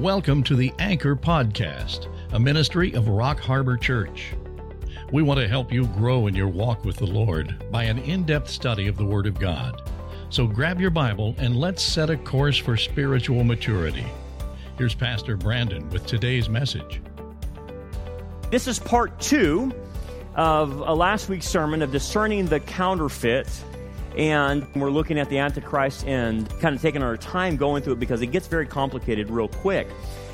Welcome to the Anchor Podcast, a ministry of Rock Harbor Church. We want to help you grow in your walk with the Lord by an in depth study of the Word of God. So grab your Bible and let's set a course for spiritual maturity. Here's Pastor Brandon with today's message. This is part two of last week's sermon of discerning the counterfeit. And we're looking at the Antichrist and kind of taking our time going through it because it gets very complicated real quick.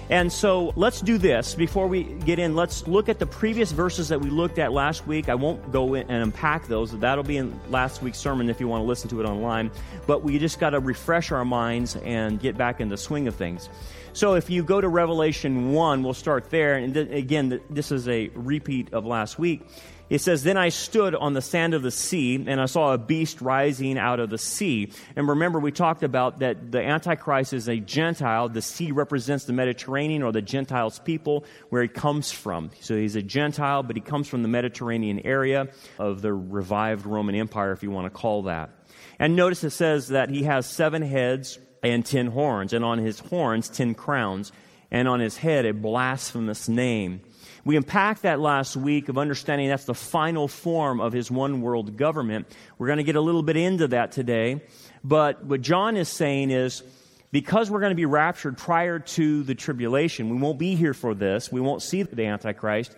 And so let's do this. Before we get in, let's look at the previous verses that we looked at last week. I won't go in and unpack those. That'll be in last week's sermon if you want to listen to it online. But we just got to refresh our minds and get back in the swing of things. So if you go to Revelation 1, we'll start there. And again, this is a repeat of last week. It says, Then I stood on the sand of the sea, and I saw a beast rising out of the sea. And remember, we talked about that the Antichrist is a Gentile. The sea represents the Mediterranean or the Gentiles' people, where he comes from. So he's a Gentile, but he comes from the Mediterranean area of the revived Roman Empire, if you want to call that. And notice it says that he has seven heads and ten horns, and on his horns, ten crowns, and on his head, a blasphemous name. We unpacked that last week of understanding that's the final form of his one world government. We're going to get a little bit into that today. But what John is saying is, because we're going to be raptured prior to the tribulation, we won't be here for this. We won't see the Antichrist.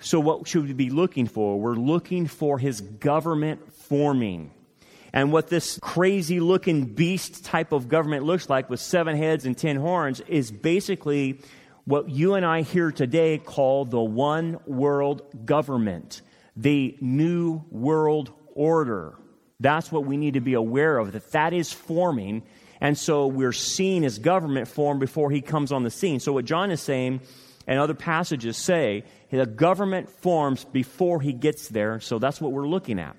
So, what should we be looking for? We're looking for his government forming. And what this crazy looking beast type of government looks like with seven heads and ten horns is basically what you and I here today call the one world government, the new world order. That's what we need to be aware of, that that is forming. And so we're seeing his government form before he comes on the scene. So what John is saying, and other passages say, the government forms before he gets there. So that's what we're looking at.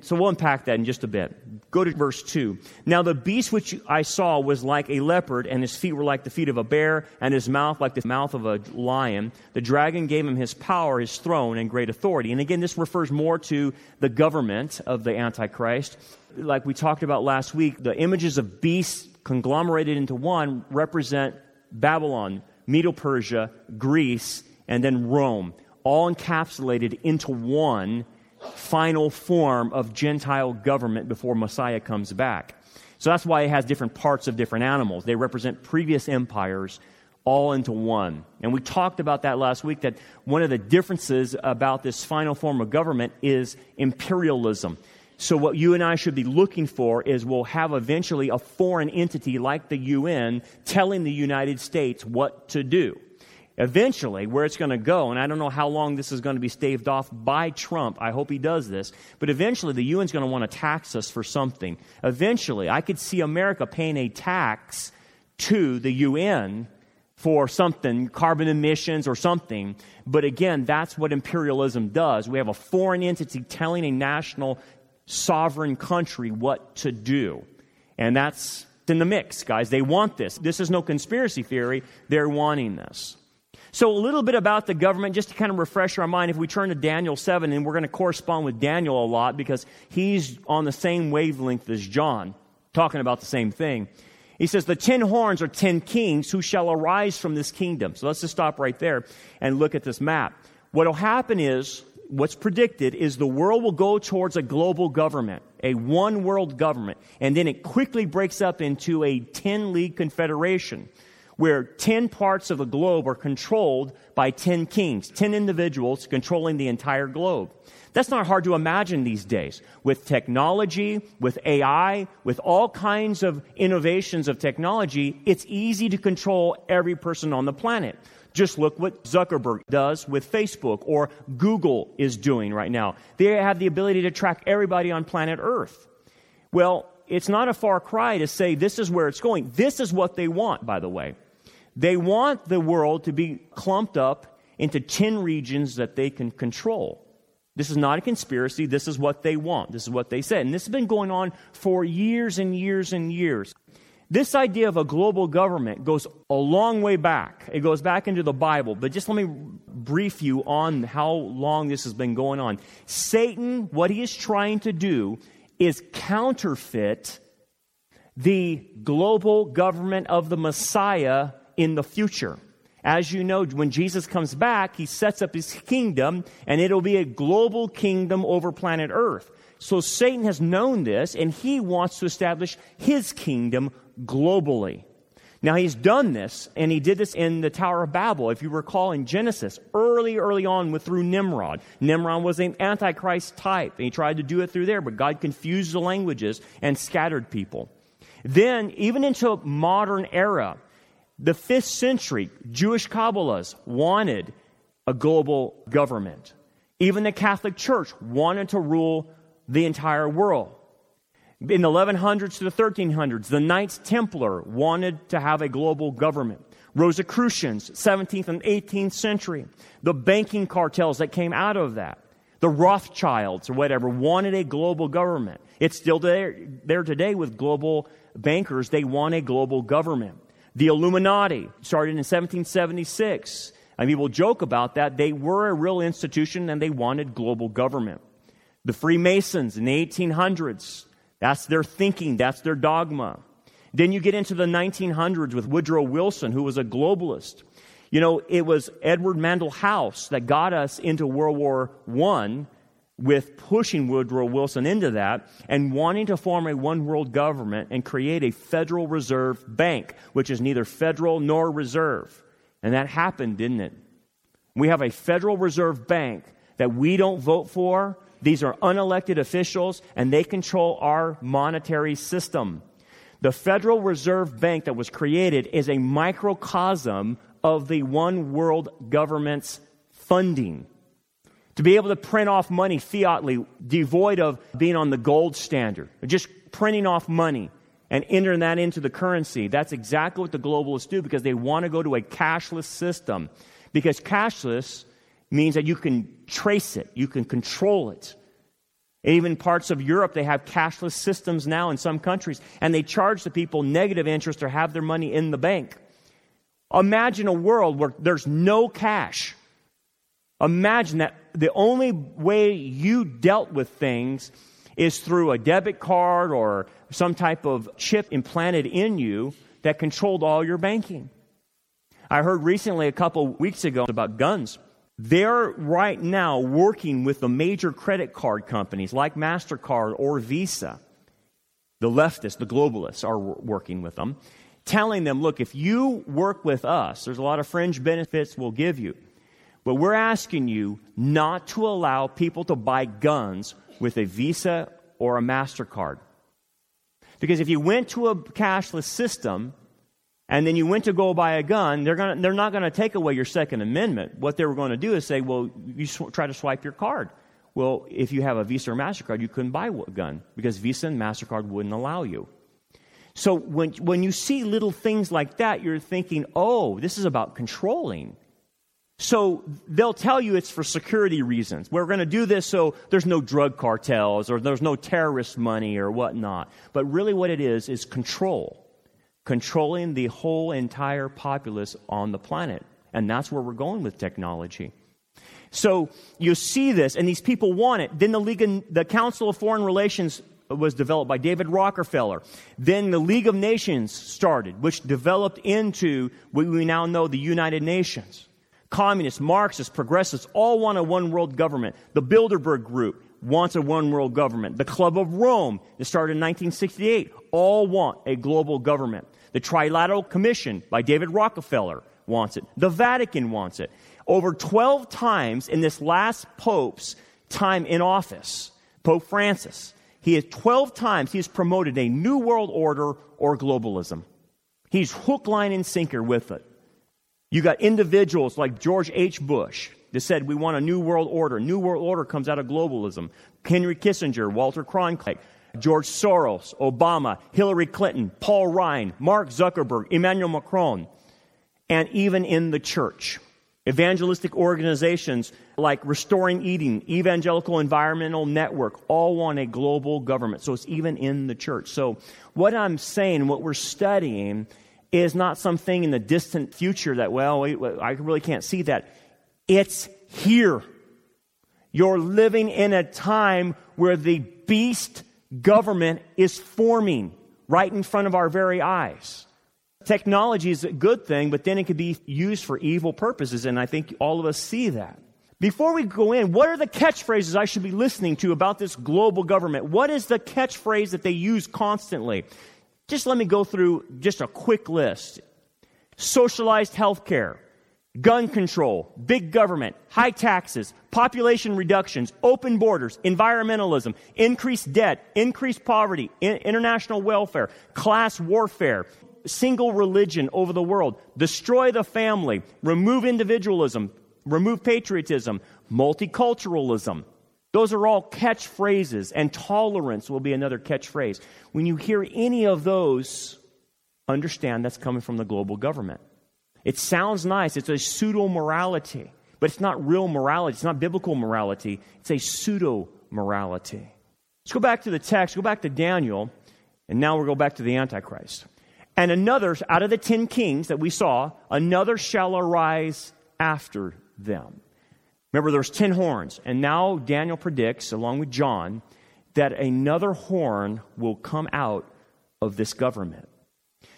So we'll unpack that in just a bit. Go to verse 2. Now the beast which I saw was like a leopard, and his feet were like the feet of a bear, and his mouth like the mouth of a lion. The dragon gave him his power, his throne, and great authority. And again, this refers more to the government of the Antichrist. Like we talked about last week, the images of beasts conglomerated into one represent Babylon, Medo Persia, Greece, and then Rome, all encapsulated into one final form of Gentile government before Messiah comes back. So that's why it has different parts of different animals. They represent previous empires all into one. And we talked about that last week that one of the differences about this final form of government is imperialism. So, what you and I should be looking for is we'll have eventually a foreign entity like the UN telling the United States what to do. Eventually, where it's going to go, and I don't know how long this is going to be staved off by Trump. I hope he does this. But eventually, the UN's going to want to tax us for something. Eventually, I could see America paying a tax to the UN for something, carbon emissions or something. But again, that's what imperialism does. We have a foreign entity telling a national sovereign country what to do. And that's in the mix, guys. They want this. This is no conspiracy theory. They're wanting this. So, a little bit about the government, just to kind of refresh our mind. If we turn to Daniel 7, and we're going to correspond with Daniel a lot because he's on the same wavelength as John, talking about the same thing. He says, The ten horns are ten kings who shall arise from this kingdom. So, let's just stop right there and look at this map. What will happen is, what's predicted is the world will go towards a global government, a one world government, and then it quickly breaks up into a 10 league confederation where 10 parts of the globe are controlled by 10 kings, 10 individuals controlling the entire globe. That's not hard to imagine these days. With technology, with AI, with all kinds of innovations of technology, it's easy to control every person on the planet. Just look what Zuckerberg does with Facebook or Google is doing right now. They have the ability to track everybody on planet Earth. Well, it's not a far cry to say this is where it's going. This is what they want, by the way. They want the world to be clumped up into 10 regions that they can control. This is not a conspiracy. This is what they want. This is what they said. And this has been going on for years and years and years. This idea of a global government goes a long way back. It goes back into the Bible. But just let me brief you on how long this has been going on. Satan, what he is trying to do is counterfeit the global government of the Messiah in the future. As you know, when Jesus comes back, he sets up his kingdom, and it'll be a global kingdom over planet Earth. So Satan has known this, and he wants to establish his kingdom globally. Now, he's done this, and he did this in the Tower of Babel. If you recall in Genesis, early, early on with, through Nimrod. Nimrod was an Antichrist type, and he tried to do it through there, but God confused the languages and scattered people. Then, even into modern era, the fifth century, Jewish Kabbalists wanted a global government. Even the Catholic Church wanted to rule the entire world. In the 1100s to the 1300s, the Knights Templar wanted to have a global government. Rosicrucians, 17th and 18th century, the banking cartels that came out of that, the Rothschilds or whatever, wanted a global government. It's still there, there today with global bankers. They want a global government. The Illuminati started in 1776. And people joke about that. They were a real institution and they wanted global government. The Freemasons in the 1800s, that's their thinking, that's their dogma. Then you get into the 1900s with Woodrow Wilson, who was a globalist. You know, it was Edward Mandell House that got us into World War I with pushing Woodrow Wilson into that and wanting to form a one world government and create a Federal Reserve Bank, which is neither federal nor reserve. And that happened, didn't it? We have a Federal Reserve Bank that we don't vote for. These are unelected officials and they control our monetary system. The Federal Reserve Bank that was created is a microcosm of the one world government's funding to be able to print off money fiatly, devoid of being on the gold standard, just printing off money and entering that into the currency. That's exactly what the globalists do because they want to go to a cashless system. Because cashless means that you can trace it, you can control it. Even parts of Europe, they have cashless systems now in some countries, and they charge the people negative interest or have their money in the bank. Imagine a world where there's no cash. Imagine that the only way you dealt with things is through a debit card or some type of chip implanted in you that controlled all your banking. I heard recently, a couple weeks ago, about guns. They're right now working with the major credit card companies like MasterCard or Visa. The leftists, the globalists, are working with them, telling them, look, if you work with us, there's a lot of fringe benefits we'll give you. But we're asking you not to allow people to buy guns with a Visa or a MasterCard. Because if you went to a cashless system and then you went to go buy a gun, they're, gonna, they're not going to take away your Second Amendment. What they were going to do is say, well, you sw- try to swipe your card. Well, if you have a Visa or MasterCard, you couldn't buy a gun because Visa and MasterCard wouldn't allow you. So when, when you see little things like that, you're thinking, oh, this is about controlling. So they'll tell you it's for security reasons. We're going to do this so there's no drug cartels or there's no terrorist money or whatnot. But really, what it is is control. Controlling the whole entire populace on the planet. And that's where we're going with technology. So you see this, and these people want it. Then the League, the Council of Foreign Relations was developed by David Rockefeller. Then the League of Nations started, which developed into what we now know the United Nations. Communists, Marxists, progressives all want a one world government. The Bilderberg Group wants a one world government. The Club of Rome, that started in 1968, all want a global government. The Trilateral Commission by David Rockefeller wants it. The Vatican wants it. Over 12 times in this last Pope's time in office, Pope Francis, he has 12 times he has promoted a new world order or globalism. He's hook, line, and sinker with it. You got individuals like George H. Bush that said we want a new world order. New world order comes out of globalism. Henry Kissinger, Walter Cronkite, George Soros, Obama, Hillary Clinton, Paul Ryan, Mark Zuckerberg, Emmanuel Macron, and even in the church. Evangelistic organizations like Restoring Eden, Evangelical Environmental Network, all want a global government. So it's even in the church. So what I'm saying, what we're studying, is not something in the distant future that, well, I really can't see that. It's here. You're living in a time where the beast government is forming right in front of our very eyes. Technology is a good thing, but then it could be used for evil purposes, and I think all of us see that. Before we go in, what are the catchphrases I should be listening to about this global government? What is the catchphrase that they use constantly? Just let me go through just a quick list. Socialized healthcare, gun control, big government, high taxes, population reductions, open borders, environmentalism, increased debt, increased poverty, international welfare, class warfare, single religion over the world, destroy the family, remove individualism, remove patriotism, multiculturalism. Those are all catchphrases, and tolerance will be another catchphrase. When you hear any of those, understand that's coming from the global government. It sounds nice, it's a pseudo morality, but it's not real morality, it's not biblical morality, it's a pseudo morality. Let's go back to the text, go back to Daniel, and now we'll go back to the Antichrist. And another, out of the ten kings that we saw, another shall arise after them. Remember, there's ten horns, and now Daniel predicts, along with John, that another horn will come out of this government.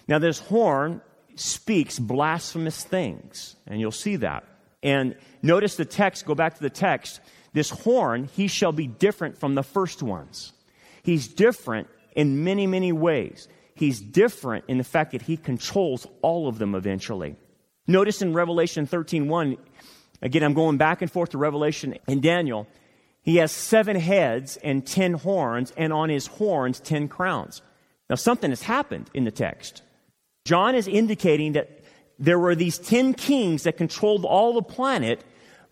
Now, this horn speaks blasphemous things, and you'll see that. And notice the text, go back to the text. This horn, he shall be different from the first ones. He's different in many, many ways. He's different in the fact that he controls all of them eventually. Notice in Revelation 13:1, again I'm going back and forth to Revelation and Daniel. He has seven heads and ten horns, and on his horns ten crowns. Now something has happened in the text. John is indicating that there were these ten kings that controlled all the planet,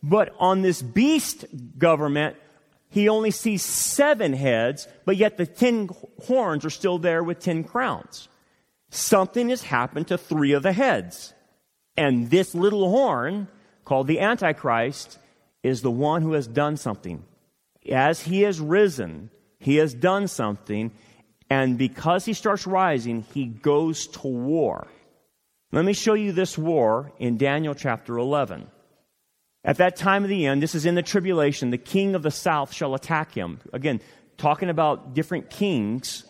but on this beast government, he only sees seven heads, but yet the ten horns are still there with ten crowns. Something has happened to three of the heads. And this little horn, called the Antichrist, is the one who has done something. As he has risen, he has done something, and because he starts rising, he goes to war. Let me show you this war in Daniel chapter 11. At that time of the end, this is in the tribulation, the king of the south shall attack him. Again, talking about different kings.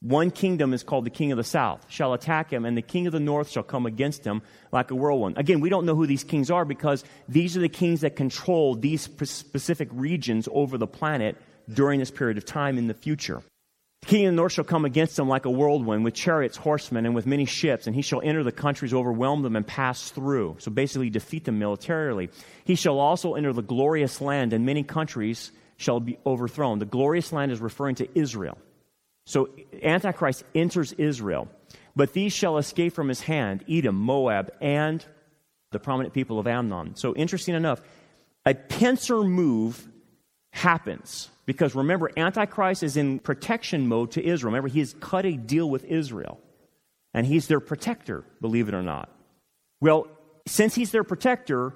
One kingdom is called the king of the south, shall attack him, and the king of the north shall come against him like a whirlwind. Again, we don't know who these kings are because these are the kings that control these specific regions over the planet during this period of time in the future. The king of the north shall come against him like a whirlwind with chariots, horsemen, and with many ships, and he shall enter the countries, overwhelm them, and pass through. So basically, defeat them militarily. He shall also enter the glorious land, and many countries shall be overthrown. The glorious land is referring to Israel. So Antichrist enters Israel, but these shall escape from his hand Edom, Moab, and the prominent people of Ammon. So interesting enough, a pincer move happens because remember, Antichrist is in protection mode to Israel. Remember, he has cut a deal with Israel. And he's their protector, believe it or not. Well, since he's their protector,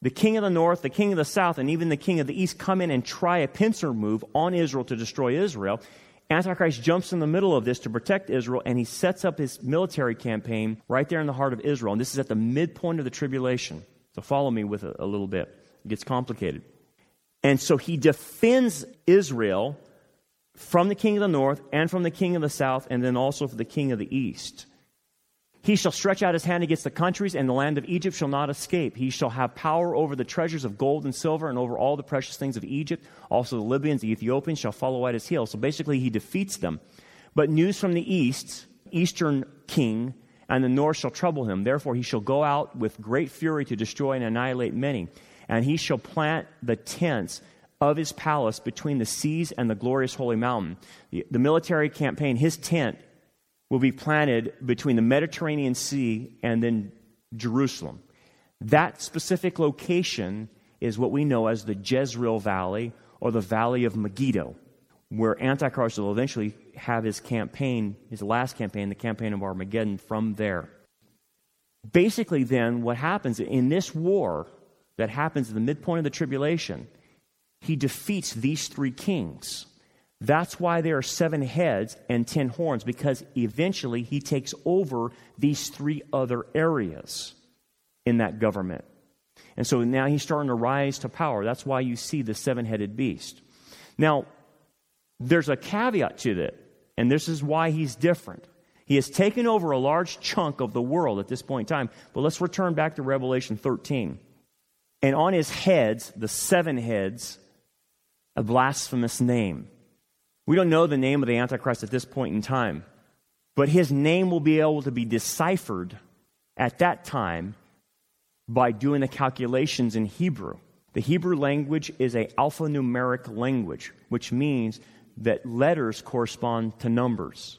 the king of the north, the king of the south, and even the king of the east come in and try a pincer move on Israel to destroy Israel. Antichrist jumps in the middle of this to protect Israel, and he sets up his military campaign right there in the heart of Israel. And this is at the midpoint of the tribulation. So follow me with it a little bit. It gets complicated. And so he defends Israel from the king of the north and from the king of the south, and then also from the king of the east. He shall stretch out his hand against the countries, and the land of Egypt shall not escape. He shall have power over the treasures of gold and silver, and over all the precious things of Egypt. Also, the Libyans, the Ethiopians shall follow at his heels. So basically, he defeats them. But news from the east, eastern king, and the north shall trouble him. Therefore, he shall go out with great fury to destroy and annihilate many and he shall plant the tents of his palace between the seas and the glorious holy mountain. The, the, military campaign, his tent, will be planted between the Mediterranean Sea and then Jerusalem. That specific location is what we know as the Jezreel Valley or the Valley of Megiddo, where Antichrist will eventually have his campaign, his last campaign, the campaign of Armageddon, from there. Basically, then, what happens in this war that happens in the midpoint of the tribulation, he defeats these three kings. That's why there are seven heads and ten horns, because eventually he takes over these three other areas in that government. And so now he's starting to rise to power. That's why you see the seven headed beast. Now, there's a caveat to that, and this is why he's different. He has taken over a large chunk of the world at this point in time. But let's return back to Revelation 13. And on his heads, the seven heads, a blasphemous name. We don't know the name of the Antichrist at this point in time, but his name will be able to be deciphered at that time by doing the calculations in Hebrew. The Hebrew language is a alphanumeric language, which means that letters correspond to numbers.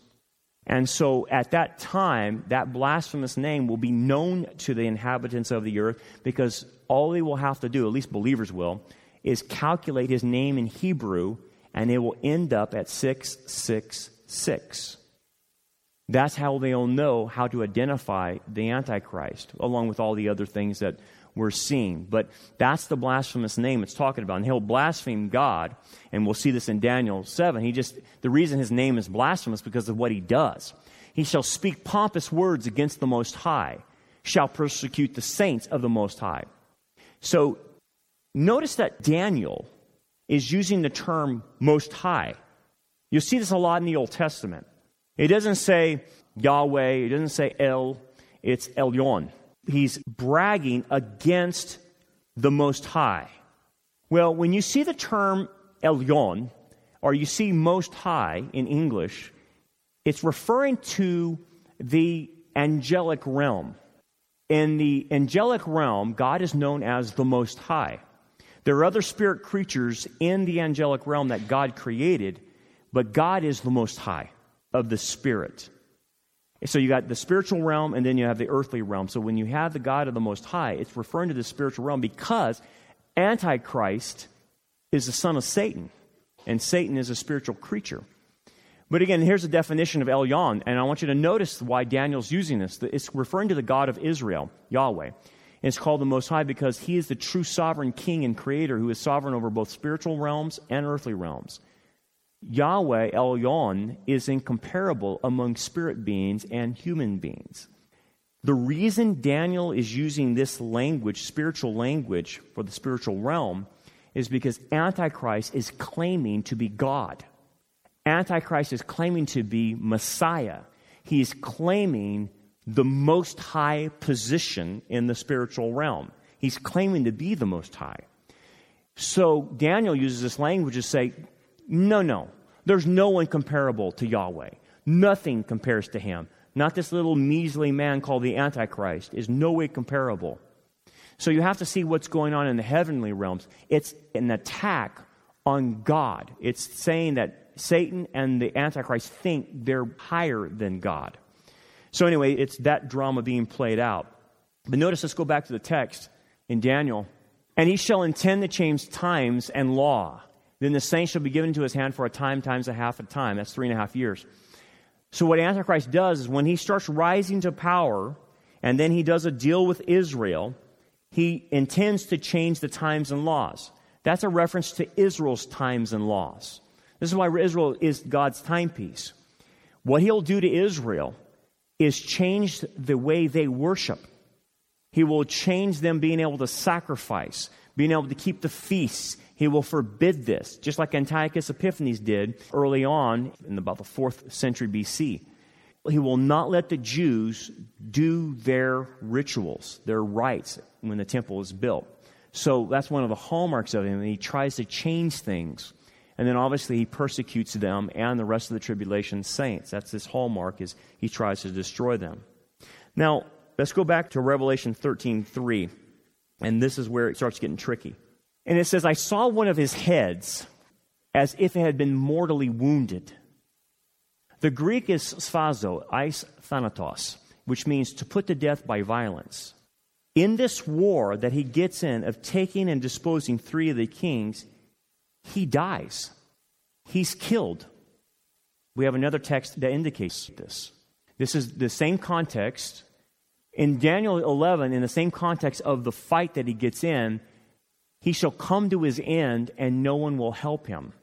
And so at that time, that blasphemous name will be known to the inhabitants of the earth because all they will have to do, at least believers will, is calculate his name in Hebrew and it will end up at 666. That's how they'll know how to identify the Antichrist, along with all the other things that we're seeing. But that's the blasphemous name it's talking about. And he'll blaspheme God, and we'll see this in Daniel 7. He just, the reason his name is blasphemous because of what he does. He shall speak pompous words against the Most High, shall persecute the saints of the Most High. So notice that Daniel is using the term Most High. You'll see this a lot in the Old Testament. It doesn't say Yahweh, it doesn't say El, it's Elyon he's bragging against the Most High. Well, when you see the term Elyon, or you see Most High in English, it's referring to the angelic realm. In the angelic realm, God is known as the Most High. There are other spirit creatures in the angelic realm that God created, but God is the Most High of the Spirit. So you got the spiritual realm and then you have the earthly realm. So when you have the God of the Most High, it's referring to the spiritual realm because Antichrist is the son of Satan, and Satan is a spiritual creature. But again, here's a definition of Elyon, and I want you to notice why Daniel's using this. It's referring to the God of Israel, Yahweh. And it's called the Most High because he is the true sovereign king and creator who is sovereign over both spiritual realms and earthly realms. Yahweh, Elyon is incomparable among spirit beings and human beings. The reason Daniel is using this language, spiritual language, for the spiritual realm is because Antichrist is claiming to be God. Antichrist is claiming to be Messiah. He is claiming the most high position in the spiritual realm. He's claiming to be the most high. So Daniel uses this language to say, no, no. There's no one comparable to Yahweh. Nothing compares to him. Not this little measly man called the Antichrist is no way comparable. So you have to see what's going on in the heavenly realms. It's an attack on God. It's saying that Satan and the Antichrist think they're higher than God. So, anyway, it's that drama being played out. But notice, let's go back to the text in Daniel. And he shall intend to change times and law. Then the saints shall be given into his hand for a time times a half a time. That's three and a half years. So, what Antichrist does is when he starts rising to power, and then he does a deal with Israel, he intends to change the times and laws. That's a reference to Israel's times and laws. This is why Israel is God's timepiece. What he'll do to Israel is change the way they worship. He will change them being able to sacrifice, being able to keep the feasts, he will forbid this, just like Antiochus Epiphanes did early on in about the fourth century BC. He will not let the Jews do their rituals, their rites, when the temple is built. So that's one of the hallmarks of him. And he tries to change things. And then obviously he persecutes them and the rest of the tribulation saints. That's his hallmark is he tries to destroy them. Now, let's go back to Revelation 13:3. And this is where it starts getting tricky. And it says, I saw one of his heads as if it had been mortally wounded. The Greek is sphazo, eis thanatos, which means to put to death by violence. In this war that he gets in of taking and disposing three of the kings, he dies. He's killed. We have another text that indicates this. This is the same context. In Daniel 11, in the same context of the fight that he gets in, he shall come to his end and no one will help him.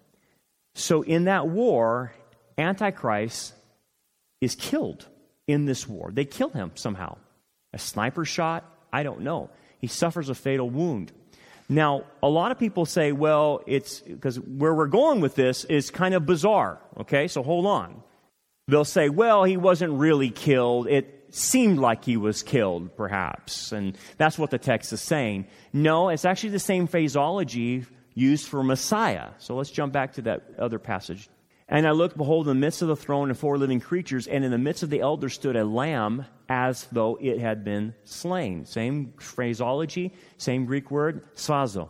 So in that war, Antichrist is killed in this war. They kill him somehow. A sniper shot? I don't know. He suffers a fatal wound. Now, a lot of people say, well, it's because where we're going with this is kind of bizarre. Okay, so hold on. they'll say, well, he wasn't really killed. It seemed like he was killed, perhaps. And that's what the text is saying. No, it's actually the same phraseology used for Messiah. So let's jump back to that other passage. And I looked, behold, in the midst of the throne and four living creatures, and in the midst of the elders stood a lamb as though it had been slain. Same phraseology, same Greek word, sphazo.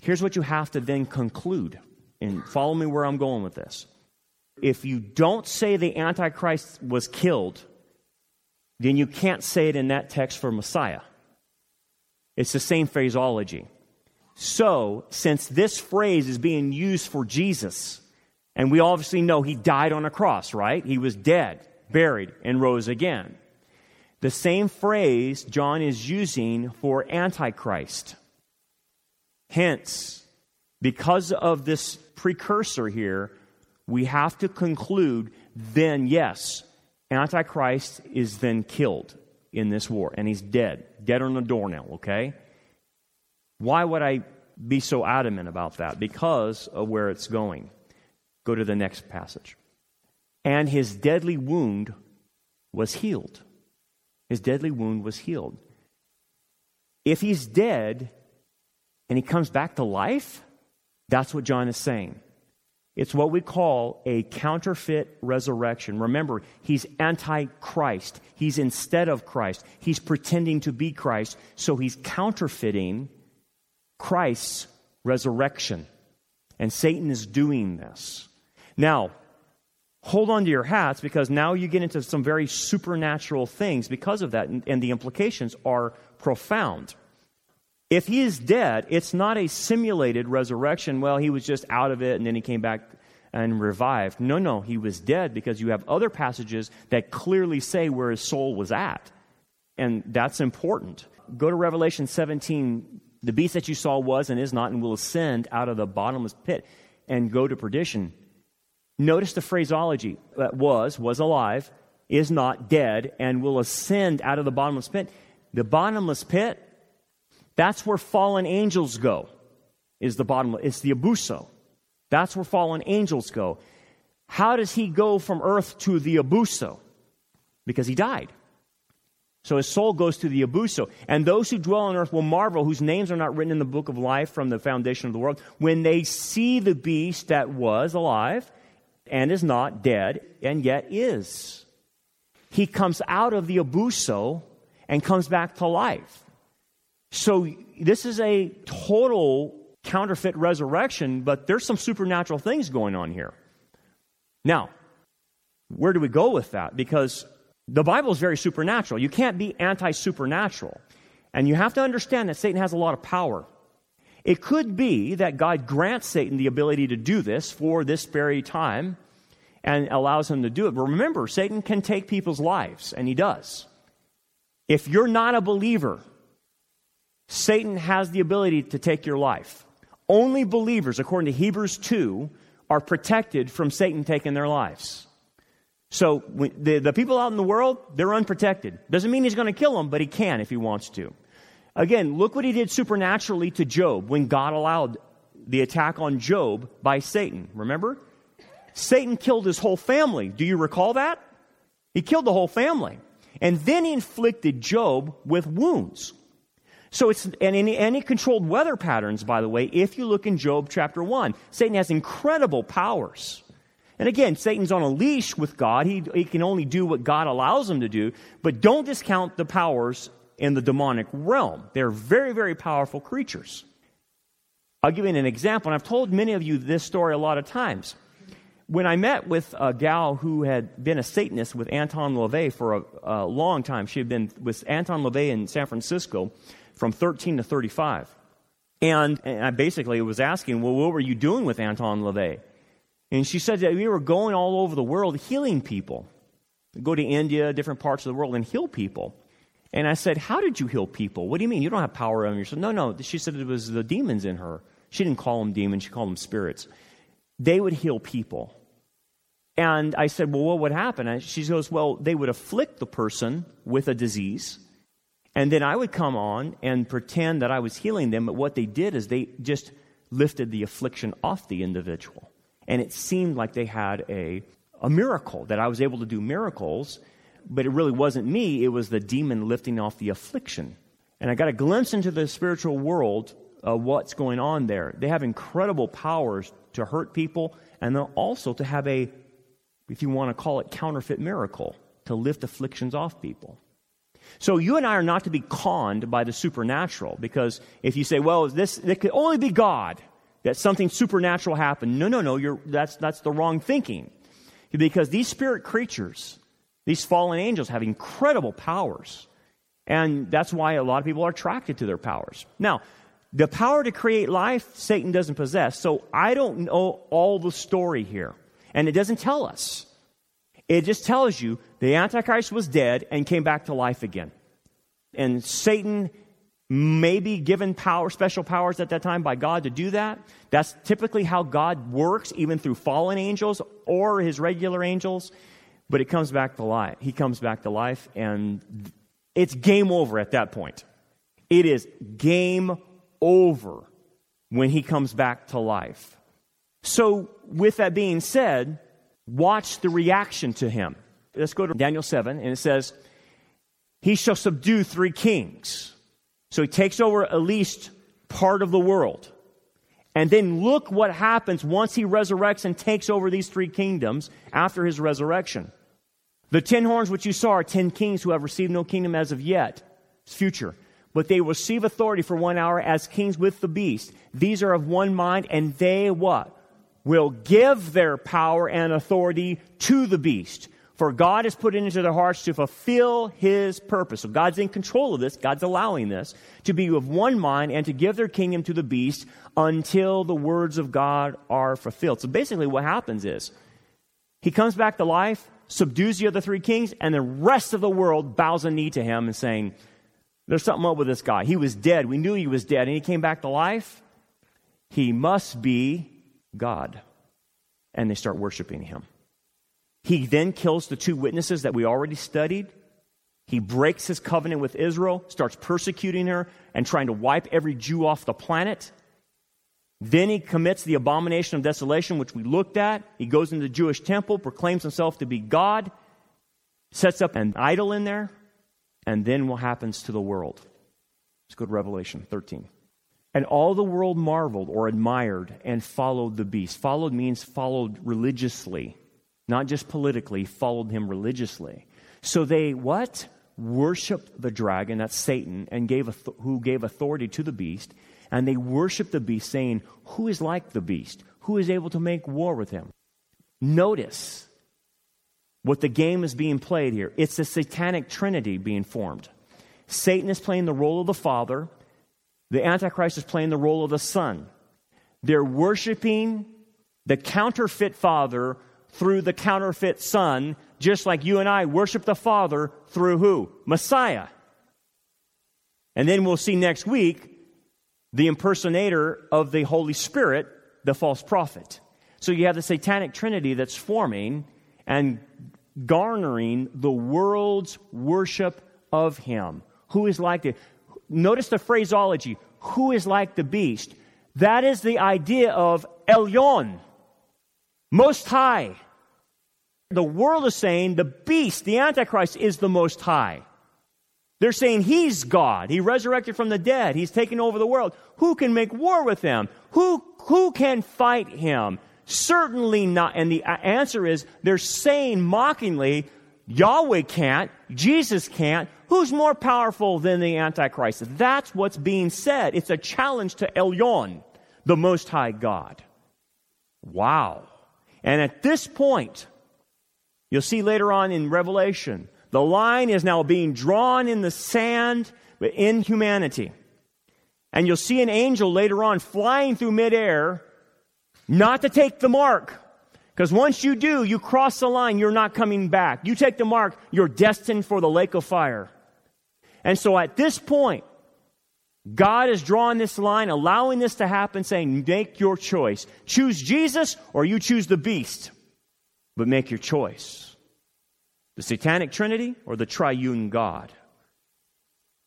Here's what you have to then conclude, and follow me where I'm going with this. If you don't say the Antichrist was killed, then you can't say it in that text for Messiah. It's the same phraseology. So, since this phrase is being used for Jesus, and we obviously know he died on a cross, right? He was dead, buried, and rose again. The same phrase John is using for Antichrist. Hence, because of this precursor here, we have to conclude then, yes, Antichrist is then killed in this war, and he's dead, dead on the doornail, okay? Why would I be so adamant about that? Because of where it's going. Go to the next passage. And his deadly wound was healed. His deadly wound was healed. If he's dead and he comes back to life, that's what John is saying. It's what we call a counterfeit resurrection. Remember, he's anti Christ. He's instead of Christ. He's pretending to be Christ. So he's counterfeiting Christ's resurrection. And Satan is doing this. Now, hold on to your hats because now you get into some very supernatural things because of that, and, and the implications are profound. If he is dead, it's not a simulated resurrection. Well, he was just out of it and then he came back and revived. No, no, he was dead because you have other passages that clearly say where his soul was at. And that's important. Go to Revelation 17. The beast that you saw was and is not and will ascend out of the bottomless pit and go to perdition. Notice the phraseology that was, was alive, is not dead, and will ascend out of the bottomless pit. The bottomless pit that's where fallen angels go, is the bottomless, It's the abuso. That's where fallen angels go. How does he go from earth to the abuso? Because he died. So his soul goes to the abuso. And those who dwell on earth will marvel, whose names are not written in the book of life from the foundation of the world, when they see the beast that was alive and is not dead and yet is. He comes out of the abuso and comes back to life. So this is a total counterfeit resurrection, but there's some supernatural things going on here. Now, where do we go with that? Because the Bible is very supernatural. You can't be anti supernatural. And you have to understand that Satan has a lot of power. It could be that God grants Satan the ability to do this for this very time and allows him to do it. But remember, Satan can take people's lives, and he does. If you're not a believer, Satan has the ability to take your life. Only believers, according to Hebrews 2, are protected from Satan taking their lives. So the, the people out in the world, they're unprotected. Doesn't mean he's going to kill them, but he can if he wants to. Again, look what he did supernaturally to Job when God allowed the attack on Job by Satan. Remember? Satan killed his whole family. Do you recall that? He killed the whole family. And then he inflicted Job with wounds. So it's, and any, any controlled weather patterns, by the way, if you look in Job chapter 1, Satan has incredible powers. And again, Satan's on a leash with God. He, he can only do what God allows him to do, but don't discount the powers in the demonic realm. They're very, very powerful creatures. I'll give you an example, and I've told many of you this story a lot of times. When I met with a gal who had been a Satanist with Anton LaVey for a, a long time, she had been with Anton LaVey in San Francisco from 13 to 35. And, and I basically was asking, well, what were you doing with Anton LaVey? And she said that we were going all over the world healing people. Go to India, different parts of the world, and heal people. And I said, How did you heal people? What do you mean? You don't have power on yourself. No, no. She said it was the demons in her. She didn't call them demons, she called them spirits. They would heal people. And I said, Well, what would happen? And she goes, Well, they would afflict the person with a disease and then I would come on and pretend that I was healing them, but what they did is they just lifted the affliction off the individual. And it seemed like they had a, a miracle, that I was able to do miracles, but it really wasn't me, it was the demon lifting off the affliction. And I got a glimpse into the spiritual world of what's going on there. They have incredible powers to hurt people and then also to have a, if you want to call it, counterfeit miracle to lift afflictions off people. So you and I are not to be conned by the supernatural because if you say, well, this, it could only be God that something supernatural happened. No, no, no, that's, that's the wrong thinking. Because these spirit creatures, these fallen angels have incredible powers. And that's why a lot of people are attracted to their powers. Now, the power to create life, Satan doesn't possess. So I don't know all the story here. And it doesn't tell us. It just tells you the Antichrist was dead and came back to life again. And Satan may be given power, special powers at that time by God to do that. That's typically how God works, even through fallen angels or his regular angels. But it comes back to life. He comes back to life, and it's game over at that point. It is game over when he comes back to life. So, with that being said, watch the reaction to him. Let's go to Daniel 7, and it says, He shall subdue three kings. So he takes over at least part of the world. And then look what happens once he resurrects and takes over these three kingdoms after his resurrection. The ten horns which you saw are ten kings who have received no kingdom as of yet. It's future but they will receive authority for one hour as kings with the beast. These are of one mind, and they what? Will give their power and authority to the beast. For God has put it into their hearts to fulfill his purpose. So God's in control of this. God's allowing this to be of one mind and to give their kingdom to the beast until the words of God are fulfilled. So basically, what happens is he comes back to life, subdues the other three kings, and the rest of the world bows a knee to him and saying, there's something up with this guy. He was dead. We knew he was dead, and he came back to life. He must be God. And they start worshiping him. He then kills the two witnesses that we already studied. He breaks his covenant with Israel, starts persecuting her, and trying to wipe every Jew off the planet. Then he commits the abomination of desolation, which we looked at. He goes into the Jewish temple, proclaims himself to be God, sets up an idol in there, and then what happens to the world? Let's go to Revelation 13. And all the world marveled or admired and followed the beast. Followed means followed religiously, not just politically, followed him religiously. So they what? Worshiped the dragon, that's Satan, and gave who gave authority to the beast. And they worship the beast, saying, Who is like the beast? Who is able to make war with him? Notice what the game is being played here. It's the satanic trinity being formed. Satan is playing the role of the Father, the Antichrist is playing the role of the Son. They're worshiping the counterfeit Father through the counterfeit Son, just like you and I worship the Father through who? Messiah. And then we'll see next week the impersonator of the Holy Spirit, the false prophet. So you have the satanic trinity that's forming and garnering the world's worship of him. Who is like the, notice the phraseology, who is like the beast? That is the idea of Elyon, most high. The world is saying the beast, the Antichrist, is the most high. They're saying he's God. He resurrected from the dead. He's taken over the world. Who can make war with him? Who, who can fight him? Certainly not. And the answer is they're saying mockingly, Yahweh can't, Jesus can't. Who's more powerful than the Antichrist? That's what's being said. It's a challenge to Elyon, the Most High God. Wow. And at this point, you'll see later on in Revelation, the line is now being drawn in the sand in humanity. And you'll see an angel later on flying through midair not to take the mark. Because once you do, you cross the line, you're not coming back. You take the mark, you're destined for the lake of fire. And so at this point, God is drawing this line, allowing this to happen, saying, make your choice. Choose Jesus or you choose the beast. But make your choice. The satanic trinity or the triune God.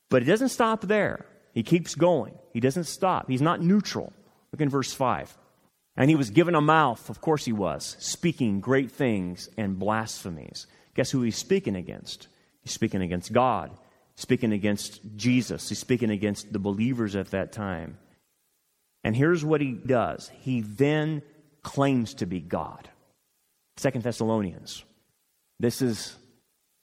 But it doesn't stop there. He keeps going. He doesn't stop. He's not neutral. Look in verse 5. And he was given a mouth, of course he was, speaking great things and blasphemies. Guess who he's speaking against? He's speaking against God, speaking against Jesus, he's speaking against the believers at that time. And here's what he does he then claims to be God. Second Thessalonians. This is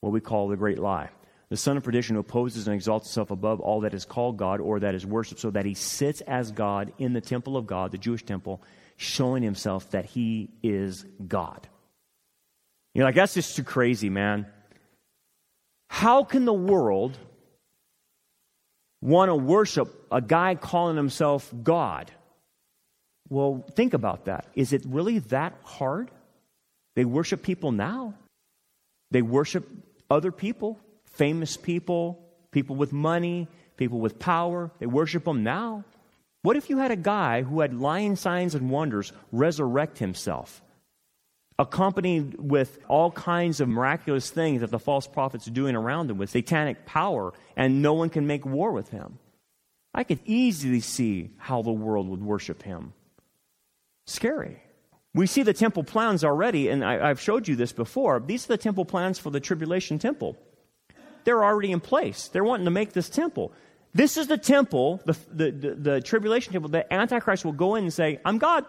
what we call the great lie. The son of perdition opposes and exalts himself above all that is called God or that is worshipped, so that he sits as God in the temple of God, the Jewish temple, showing himself that he is God. You're like that's just too crazy, man. How can the world want to worship a guy calling himself God? Well, think about that. Is it really that hard? They worship people now. They worship other people, famous people, people with money, people with power. They worship them now. What if you had a guy who had lying signs and wonders resurrect himself, accompanied with all kinds of miraculous things that the false prophets are doing around him with satanic power, and no one can make war with him? I could easily see how the world would worship him. Scary. We see the temple plans already, and I, have showed you this before. These are the temple plans for the tribulation temple. They're already in place. They're wanting to make this temple. This is the temple, the, the, the, the tribulation temple, that Antichrist will go in and say, I'm God.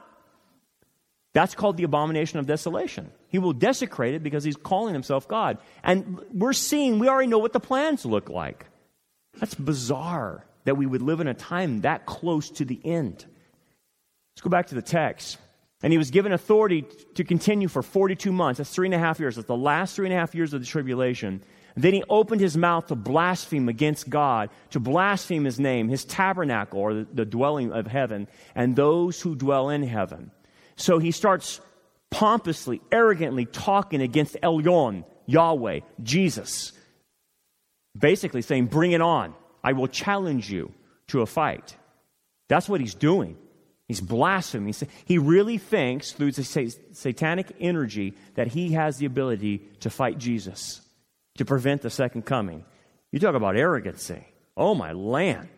That's called the abomination of desolation. He will desecrate it because he's calling himself God. And we're seeing, we already know what the plans look like. That's bizarre that we would live in a time that close to the end. Let's go back to the text. And he was given authority to continue for 42 months. That's three and a half years. That's the last three and a half years of the tribulation. Then he opened his mouth to blaspheme against God, to blaspheme his name, his tabernacle, or the, dwelling of heaven, and those who dwell in heaven. So he starts pompously, arrogantly talking against Elyon, Yahweh, Jesus. Basically saying, Bring it on. I will challenge you to a fight. That's what he's doing. He's blaspheming. He really thinks through satanic energy that he has the ability to fight Jesus, to prevent the second coming. You talk about arrogancy. Oh, my land.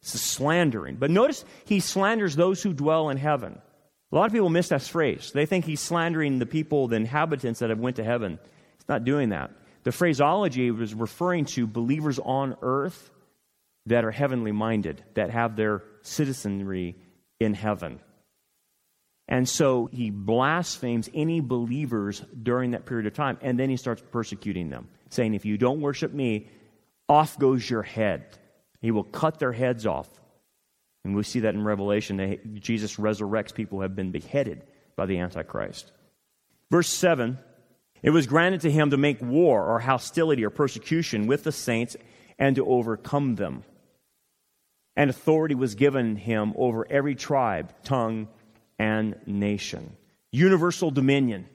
It's slandering. But notice he slanders those who dwell in heaven. A lot of people miss that phrase. They think he's slandering the people, the inhabitants that have went to heaven. He's not doing that. The phraseology was referring to believers on earth that are heavenly minded, that have their citizenry in heaven. And so he blasphemes any believers during that period of time, and then he starts persecuting them, saying, If you don't worship me, off goes your head. He will cut their heads off. And we see that in Revelation. Jesus resurrects people who have been beheaded by the Antichrist. Verse 7 It was granted to him to make war or hostility or persecution with the saints and to overcome them and authority was given him over every tribe, tongue, and nation. Universal dominion.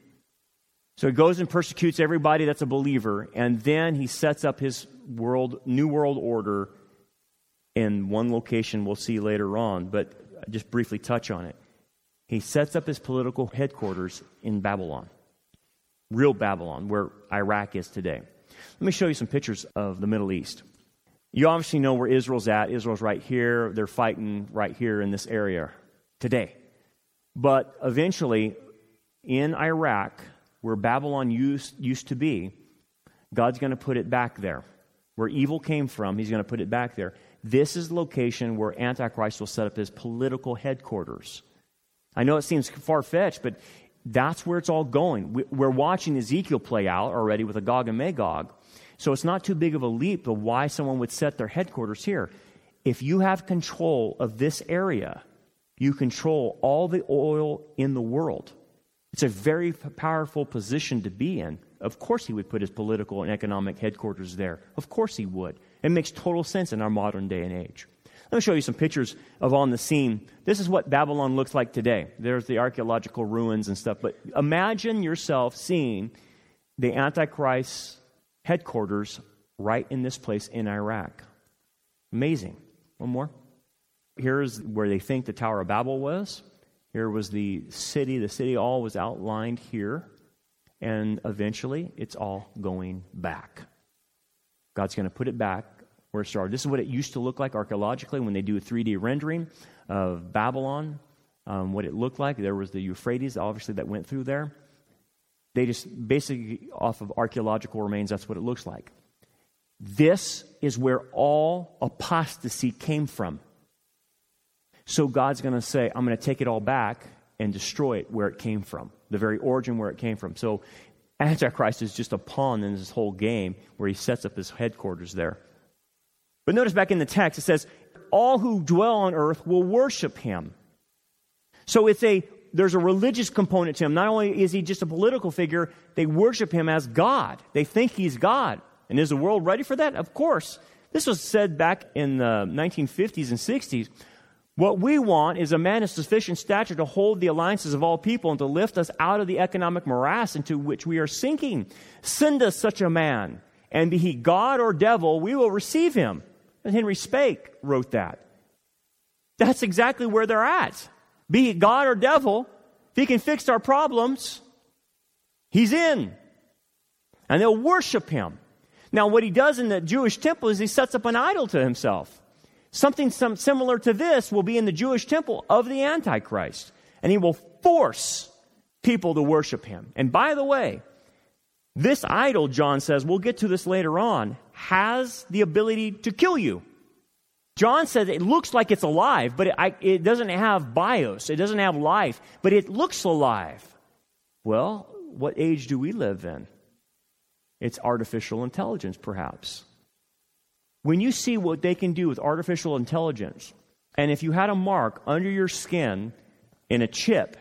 So he goes and persecutes everybody that's a believer, and then he sets up his world, new world order in one location we'll see later on, but just briefly touch on it. He sets up his political headquarters in Babylon, real Babylon, where Iraq is today. Let me show you some pictures of the Middle East. You obviously know where Israel's at. Israel's right here. They're fighting right here in this area today. But eventually, in Iraq, where Babylon used, used to be, God's going to put it back there. Where evil came from, He's going to put it back there. This is the location where Antichrist will set up his political headquarters. I know it seems far fetched, but that's where it's all going. We're watching Ezekiel play out already with a Gog and Magog. So it's not too big of a leap of why someone would set their headquarters here. If you have control of this area, you control all the oil in the world. It's a very powerful position to be in. Of course, he would put his political and economic headquarters there. Of course, he would. It makes total sense in our modern day and age. Let me show you some pictures of on the scene. This is what Babylon looks like today. There's the archaeological ruins and stuff. But imagine yourself seeing the Antichrist headquarters right in this place in Iraq. Amazing. One more. Here's where they think the Tower of Babel was. Here was the city. The city all was outlined here. And eventually, it's all going back. God's going to put it back where it started. This is what it used to look like archaeologically when they do a 3D rendering of Babylon. um, what it looked like. There was the Euphrates, obviously, that went through there. They just basically, off of archaeological remains, that's what it looks like. This is where all apostasy came from. So God's going to say, I'm going to take it all back and destroy it where it came from, the very origin where it came from. So Antichrist is just a pawn in this whole game where he sets up his headquarters there. But notice back in the text, it says, All who dwell on earth will worship him. So it's a there's a religious component to him. Not only is he just a political figure, they worship him as God. They think he's God. And is the world ready for that? Of course. This was said back in the 1950s and 60s. What we want is a man of sufficient stature to hold the alliances of all people and to lift us out of the economic morass into which we are sinking. Send us such a man, and be he God or devil, we will receive him. And Henry Spaak wrote that. That's exactly where they're at be it God or devil, if he can fix our problems, he's in. And they'll worship him. Now, what he does in the Jewish temple is he sets up an idol to himself. Something some, similar to this will be in the Jewish temple of the Antichrist. And he will force people to worship him. And by the way, this idol, John says, we'll get to this later on, has the ability to kill you. John says it looks like it's alive, but it, I, it doesn't have bios. It doesn't have life, but it looks alive. Well, what age do we live in? It's artificial intelligence, perhaps. When you see what they can do with artificial intelligence, and if you had a mark under your skin in a chip,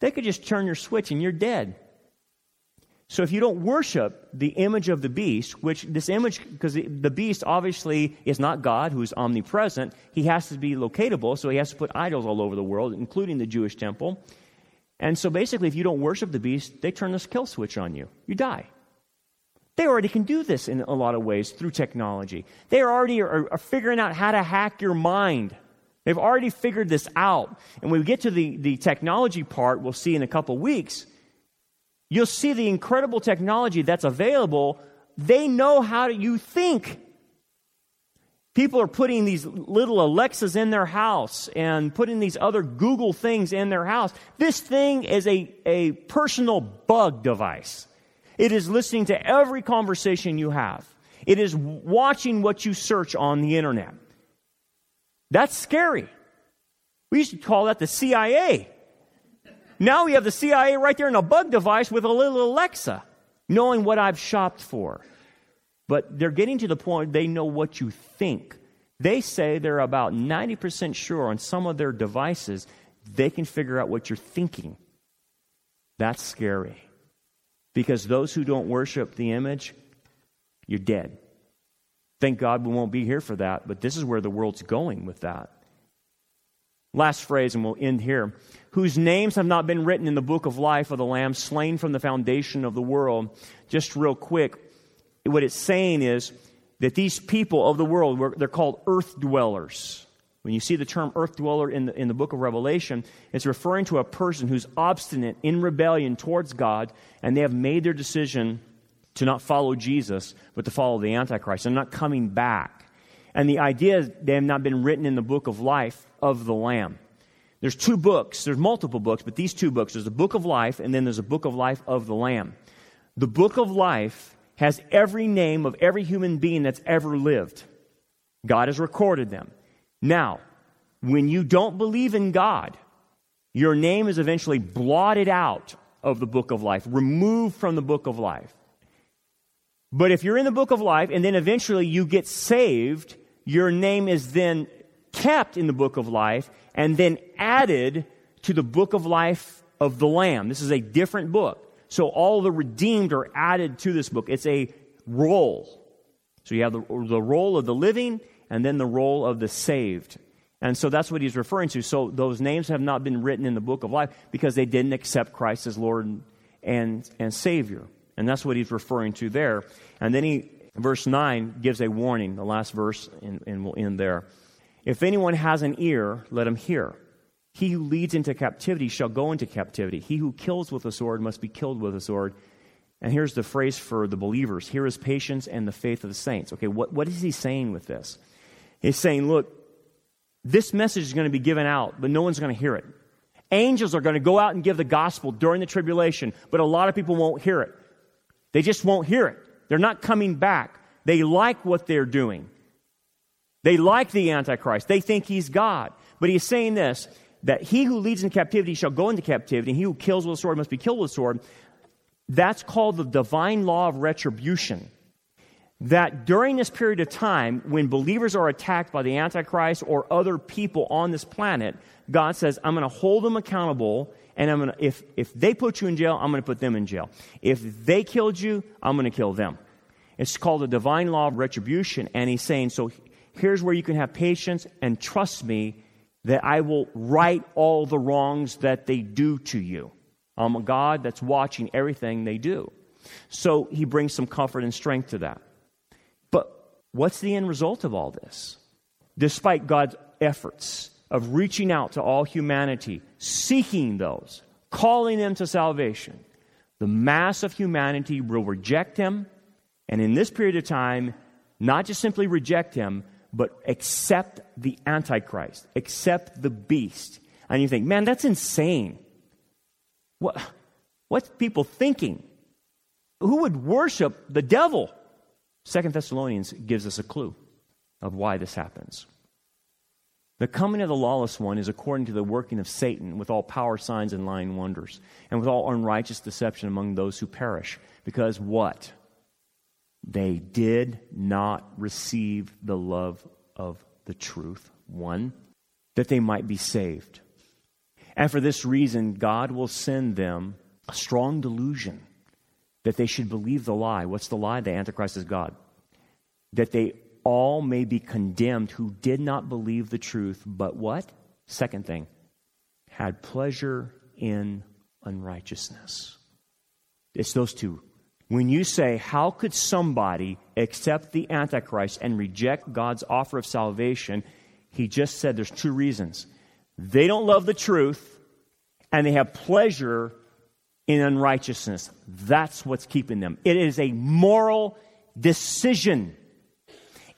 they could just turn your switch and you're dead. So if you don't worship the image of the beast, which this image, because the beast obviously is not God who is omnipresent, he has to be locatable, so he has to put idols all over the world, including the Jewish temple. And so basically, if you don't worship the beast, they turn this kill switch on you. You die. They already can do this in a lot of ways through technology. They already are, are figuring out how to hack your mind. They've already figured this out. And when we get to the, the technology part, we'll see in a couple weeks You'll see the incredible technology that's available. They know how you think. People are putting these little Alexas in their house and putting these other Google things in their house. This thing is a, a personal bug device. It is listening to every conversation you have. It is watching what you search on the internet. That's scary. We used to call that the CIA. Now we have the CIA right there in a bug device with a little Alexa, knowing what I've shopped for. But they're getting to the point they know what you think. They say they're about 90% sure on some of their devices they can figure out what you're thinking. That's scary. Because those who don't worship the image, you're dead. Thank God we won't be here for that, but this is where the world's going with that. Last phrase, and we'll end here. Whose names have not been written in the book of life of the Lamb, slain from the foundation of the world. Just real quick, what it's saying is that these people of the world, they're called earth dwellers. When you see the term earth dweller in the, in the book of Revelation, it's referring to a person who's obstinate in rebellion towards God, and they have made their decision to not follow Jesus, but to follow the Antichrist. They're not coming back. And the idea is they have not been written in the book of life of the Lamb. There's two books, there's multiple books, but these two books there's a book of life, and then there's a book of life of the Lamb. The book of life has every name of every human being that's ever lived. God has recorded them. Now, when you don't believe in God, your name is eventually blotted out of the book of life, removed from the book of life. But if you're in the book of life and then eventually you get saved, your name is then kept in the book of life and then added to the book of life of the Lamb. This is a different book. So all the redeemed are added to this book. It's a roll. So you have the, the roll of the living and then the roll of the saved. And so that's what he's referring to. So those names have not been written in the book of life because they didn't accept Christ as Lord and, and, Savior. And that's what he's referring to there. And then he, verse 9, gives a warning, the last verse, and, and we'll end there. If anyone has an ear, let him hear. He who leads into captivity shall go into captivity. He who kills with a sword must be killed with a sword. And here's the phrase for the believers here is patience and the faith of the saints. Okay, what, what is he saying with this? He's saying, look, this message is going to be given out, but no one's going to hear it. Angels are going to go out and give the gospel during the tribulation, but a lot of people won't hear it. They just won't hear it. They're not coming back. They like what they're doing. They like the Antichrist. They think he's God. But he's saying this that he who leads in captivity shall go into captivity, and he who kills with a sword must be killed with a sword. That's called the divine law of retribution. That during this period of time, when believers are attacked by the Antichrist or other people on this planet, God says, I'm going to hold them accountable, and I'm going to, if, if they put you in jail, I'm going to put them in jail. If they killed you, I'm going to kill them. It's called the divine law of retribution, and he's saying, so here's where you can have patience and trust me that I will right all the wrongs that they do to you. I'm a God that's watching everything they do. So he brings some comfort and strength to that. But what's the end result of all this? Despite God's efforts of reaching out to all humanity, seeking those, calling them to salvation, the mass of humanity will reject him, and in this period of time, not just simply reject him, but accept the Antichrist, accept the beast. And you think, man, that's insane. What, what's people thinking? Who would worship the devil? Second Thessalonians gives us a clue of why this happens. The coming of the lawless one is according to the working of Satan with all power, signs, and lying wonders, and with all unrighteous deception among those who perish. Because what? They did not receive the love of the truth. One, that they might be saved. And for this reason, God will send them a strong delusion that they should believe the lie. What's the lie? The Antichrist is God. That they all may be condemned who did not believe the truth, but what? Second thing, had pleasure in unrighteousness. It's those two. When you say, How could somebody accept the Antichrist and reject God's offer of salvation? He just said there's two reasons. They don't love the truth, and they have pleasure in unrighteousness. That's what's keeping them. It is a moral decision.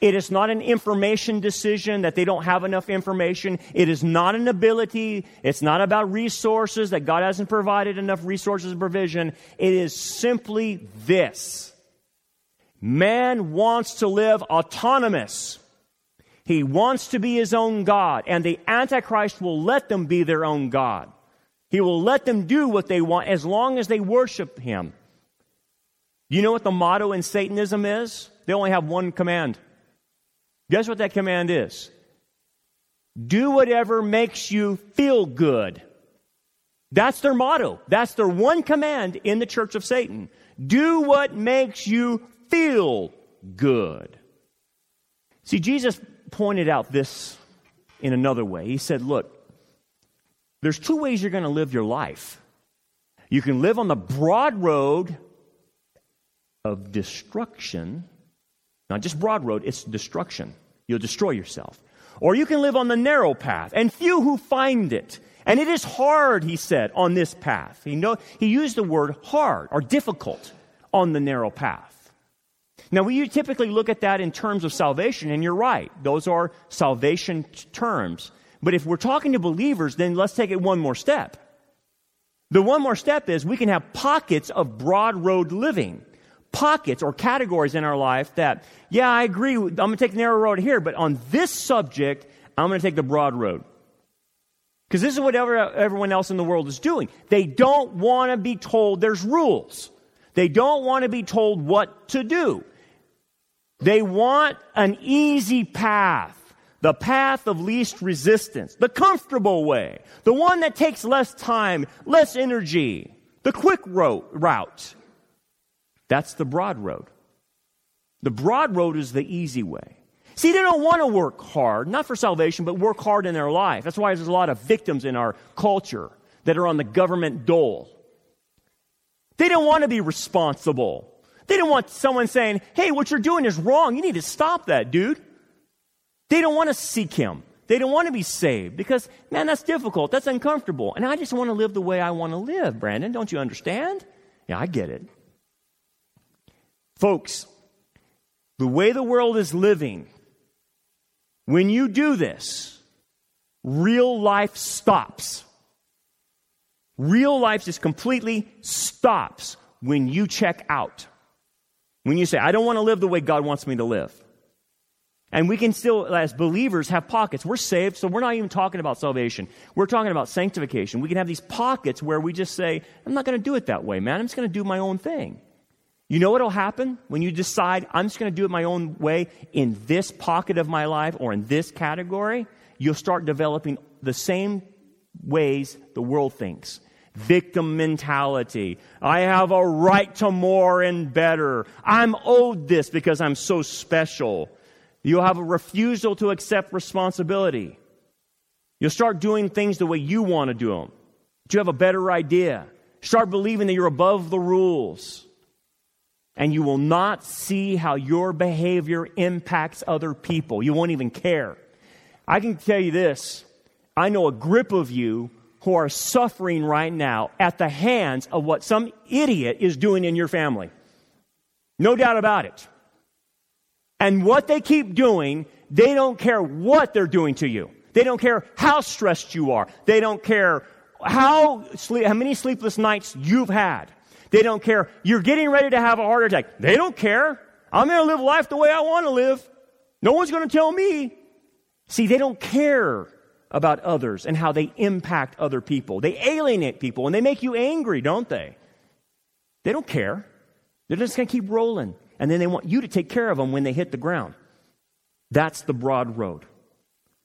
It is not an information decision that they don't have enough information. It is not an ability. It's not about resources that God hasn't provided enough resources and provision. It is simply this. Man wants to live autonomous. He wants to be his own God, and the Antichrist will let them be their own God. He will let them do what they want as long as they worship him. You know what the motto in Satanism is? They only have one command. Guess what that command is? Do whatever makes you feel good. That's their motto. That's their one command in the church of Satan. Do what makes you feel good. See, Jesus pointed out this in another way. He said, Look, there's two ways you're going to live your life. You can live on the broad road of destruction, not just broad road, it's destruction. You'll destroy yourself. Or you can live on the narrow path, and few who find it. And it is hard, he said, on this path. He, know, he used the word hard or difficult on the narrow path. Now, we typically look at that in terms of salvation, and you're right. Those are salvation terms. But if we're talking to believers, then let's take it one more step. The one more step is we can have pockets of broad road living. Pockets or categories in our life that, yeah, I agree, I'm going to take the narrow road here, but on this subject, I'm going to take the broad road. Because this is what everyone else in the world is doing. They don't want to be told there's rules. They don't want to be told what to do. They want an easy path, the path of least resistance, the comfortable way, the one that takes less time, less energy, the quick route. That's the broad road. The broad road is the easy way. See, they don't want to work hard, not for salvation, but work hard in their life. That's why there's a lot of victims in our culture that are on the government dole. They don't want to be responsible. They don't want someone saying, hey, what you're doing is wrong. You need to stop that, dude. They don't want to seek Him. They don't want to be saved because, man, that's difficult. That's uncomfortable. And I just want to live the way I want to live, Brandon. Don't you understand? Yeah, I get it. Folks, the way the world is living, when you do this, real life stops. Real life just completely stops when you check out. When you say, I don't want to live the way God wants me to live. And we can still, as believers, have pockets. We're saved, so we're not even talking about salvation. We're talking about sanctification. We can have these pockets where we just say, I'm not going to do it that way, man. I'm just going to do my own thing. You know what will happen when you decide, I'm just going to do it my own way in this pocket of my life or in this category? You'll start developing the same ways the world thinks victim mentality. I have a right to more and better. I'm owed this because I'm so special. You'll have a refusal to accept responsibility. You'll start doing things the way you want to do them. You have a better idea. Start believing that you're above the rules. And you will not see how your behavior impacts other people. You won't even care. I can tell you this I know a grip of you who are suffering right now at the hands of what some idiot is doing in your family. No doubt about it. And what they keep doing, they don't care what they're doing to you. They don't care how stressed you are. They don't care how, sleep, how many sleepless nights you've had. They don't care. You're getting ready to have a heart attack. They don't care. I'm going to live life the way I want to live. No one's going to tell me. See, they don't care about others and how they impact other people. They alienate people and they make you angry, don't they? They don't care. They're just going to keep rolling and then they want you to take care of them when they hit the ground. That's the broad road.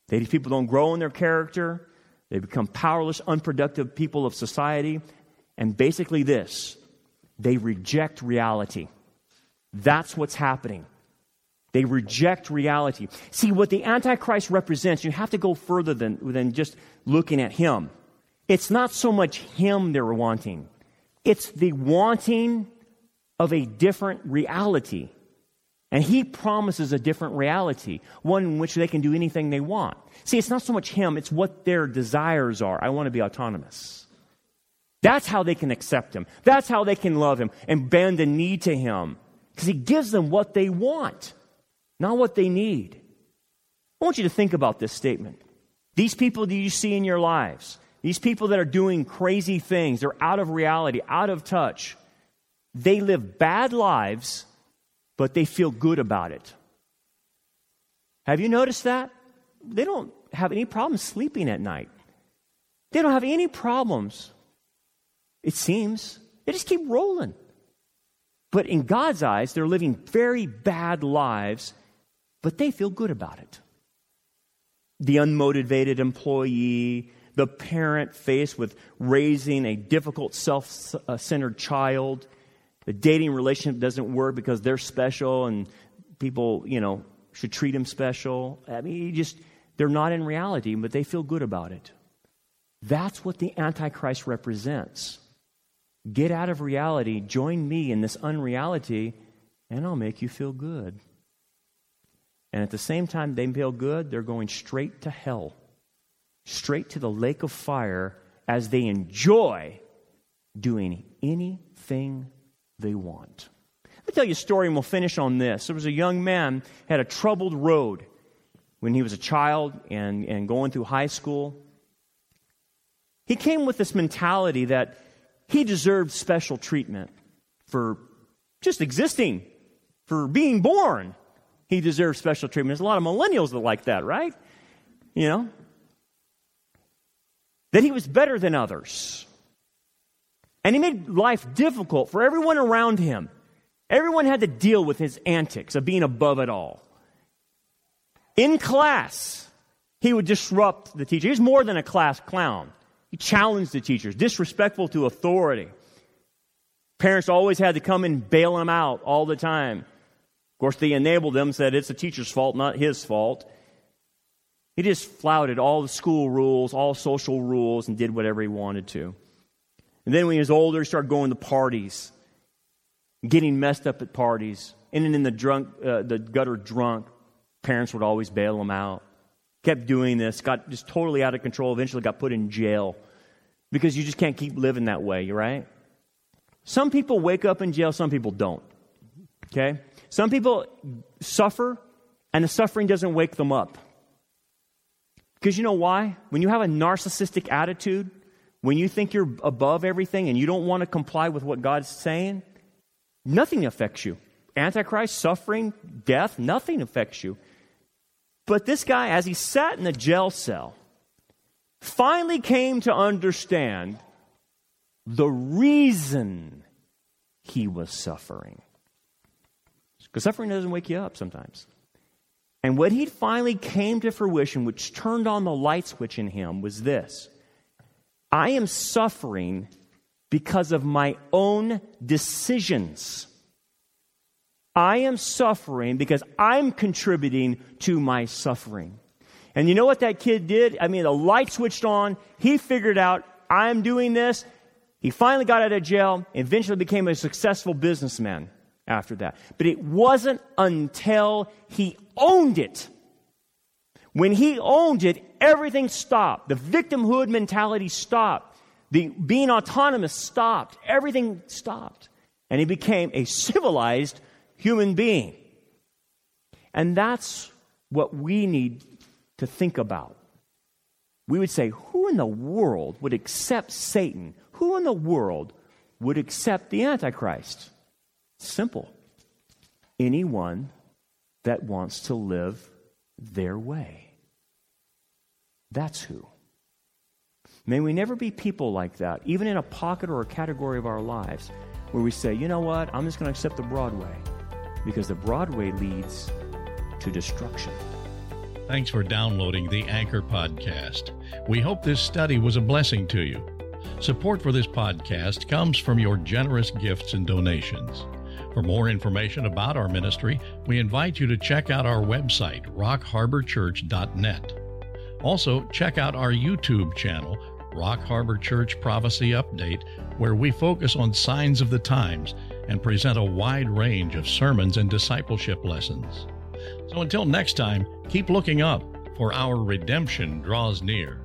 These people don't grow in their character. They become powerless, unproductive people of society. And basically, this they reject reality. That's what's happening. They reject reality. See, what the Antichrist represents, you have to go further than, than just looking at him. It's not so much him they're wanting, it's the wanting of a different reality. And he promises a different reality, one in which they can do anything they want. See, it's not so much him, it's what their desires are. I want to be autonomous. That's how they can accept him. That's how they can love him and bend the knee to him. Because he gives them what they want, not what they need. I want you to think about this statement. These people that you see in your lives, these people that are doing crazy things, they're out of reality, out of touch. They live bad lives, but they feel good about it. Have you noticed that? They don't have any problems sleeping at night. They don't have any problems, it seems. They just keep rolling. But in God's eyes, they're living very bad lives, but they feel good about it. The unmotivated employee, the parent faced with raising a difficult, self centered child, the dating relationship doesn't work because they're special and people, you know, should treat them special. I mean, just, they're not in reality, but they feel good about it. That's what the Antichrist represents. Get out of reality, join me in this unreality, and I'll make you feel good. And at the same time they feel good, they're going straight to hell, straight to the lake of fire as they enjoy doing anything they want. Let me tell you a story and we'll finish on this. There was a young man had a troubled road when he was a child and, and going through high school. He came with this mentality that he deserved special treatment for just existing, for being born. He deserved special treatment. There's a lot of millennials that like that, right? You know? That he was better than others. And he made life difficult for everyone around him. Everyone had to deal with his antics of being above it all. In class, he would disrupt the teacher. He was more than a class clown. Challenged the teachers, disrespectful to authority. Parents always had to come and bail him out all the time. Of course, they enabled him, said it's the teacher's fault, not his fault. He just flouted all the school rules, all social rules, and did whatever he wanted to. And then when he was older, he started going to parties, getting messed up at parties, ending in the drunk, uh, the gutter drunk. Parents would always bail him out. Kept doing this, got just totally out of control. Eventually, got put in jail because you just can't keep living that way, right? Some people wake up in jail, some people don't. Okay? Some people suffer, and the suffering doesn't wake them up. Because you know why? When you have a narcissistic attitude, when you think you're above everything and you don't want to comply with what God's saying, nothing affects you. Antichrist, suffering, death, nothing affects you. But this guy, as he sat in the jail cell, finally came to understand the reason he was suffering. Because suffering doesn't wake you up sometimes. And what he finally came to fruition, which turned on the light switch in him, was this I am suffering because of my own decisions. I am suffering because I'm contributing to my suffering. And you know what that kid did? I mean, the light switched on. He figured out, I'm doing this. He finally got out of jail, eventually became a successful businessman after that. But it wasn't until he owned it. When he owned it, everything stopped. The victimhood mentality stopped. The being autonomous stopped. Everything stopped. And he became a civilized human being. And that's what we need to think about. We would say, who in the world would accept Satan? Who in the world would accept the Antichrist? Simple. Anyone that wants to live their way. That's who. May we never be people like that, even in a pocket or a category of our lives, where we say, you know what, I'm just going to accept the Broadway because the Broadway leads to destruction. Thanks for downloading the Anchor Podcast. We hope this study was a blessing to you. Support for this podcast comes from your generous gifts and donations. For more information about our ministry, we invite you to check out our website, rockharborchurch.net. Also, check out our YouTube channel, Rock Harbor Church Prophecy Update, where we focus on signs of the times and present a wide range of sermons and discipleship lessons. So until next time, keep looking up, for our redemption draws near.